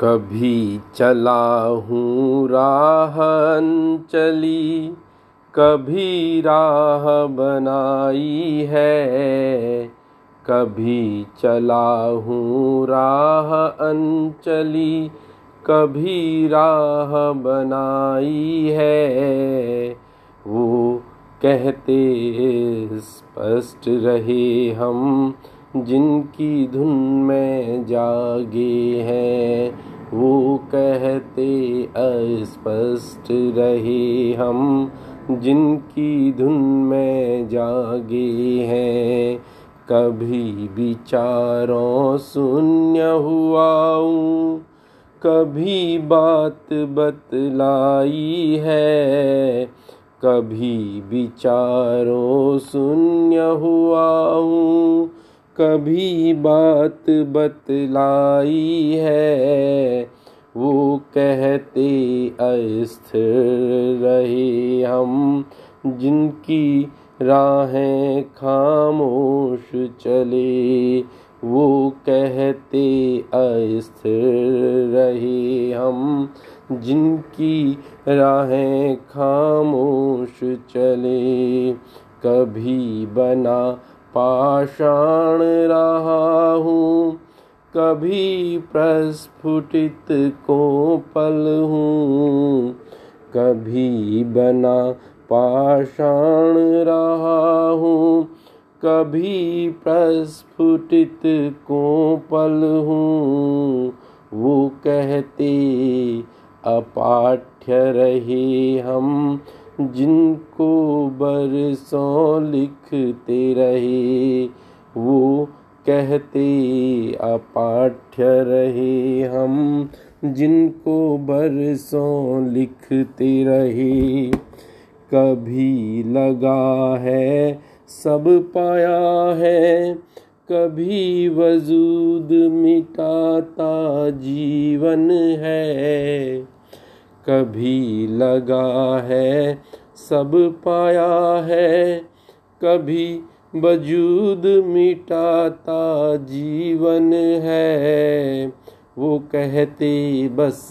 कभी चला हूँ राह चली, कभी राह बनाई है। कभी चला हूँ राह अनचली कभी राह बनाई है। वो कहते स्पष्ट रहे हम जिनकी धुन में जागे हैं, वो कहते अस्पष्ट रहे हम। जिनकी धुन में जागे हैं, कभी विचारों शून्य हुआऊँ। कभी बात बतलाई है, कभी विचारों शून्य हुआऊँ। कभी बात बतलाई है। वो कहते अस्थिर रहे हम, जिनकी राहें खामोश चले। वो कहते अस्थिर रहे हम, जिनकी राहें खामोश चले। कभी बना पाषाण रहा हूँ कभी प्रस्फुटित को पल हूँ, कभी बना पाषाण रहा हूँ कभी प्रस्फुटित को पल हूँ। वो कहते अपाठ्य रहे हम जिनको बरसों लिखते रहे, वो कहते अपाठ्य रहे हम। जिनको बरसों लिखते रहे, कभी लगा है सब पाया है, कभी वजूद मिटाता जीवन है। कभी लगा है, सब पाया है। कभी वजूद मिटाता जीवन है। वो कहते, बस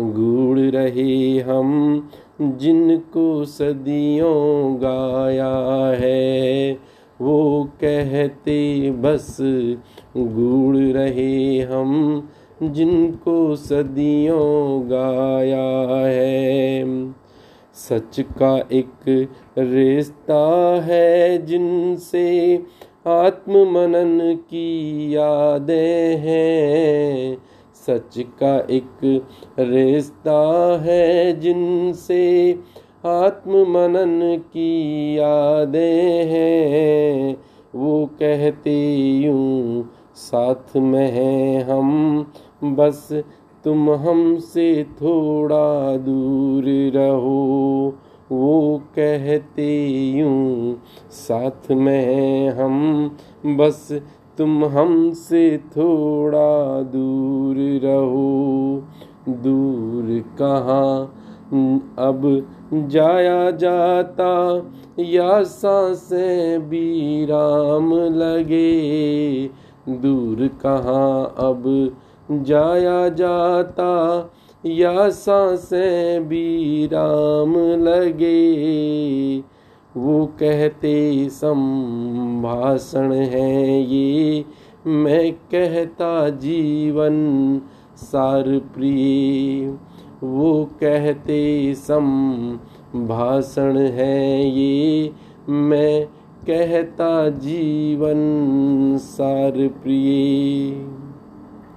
गूढ़ रहे हम, जिनको सदियों गाया है। वो कहते, बस गूढ़ रहे हम जिनको सदियों गाया है। सच का एक रिश्ता है जिनसे आत्म मनन की यादें हैं। सच का एक रिश्ता है जिनसे आत्म मनन की यादें हैं। वो कहते यूँ, साथ में हैं हम बस तुम हमसे थोड़ा दूर रहो। वो कहते यूँ, साथ में हम, बस तुम हमसे थोड़ा दूर रहो। दूर कहाँ, अब जाया जाता, या साँसें बीराम लगे। दूर कहाँ, अब जाया जाता, या साँसें बीराम लगे। वो कहते, संभाषण है ये, मैं कहता जीवन सार प्रिय। वो कहते, संभाषण है ये, मैं कहता जीवन सार प्रिय।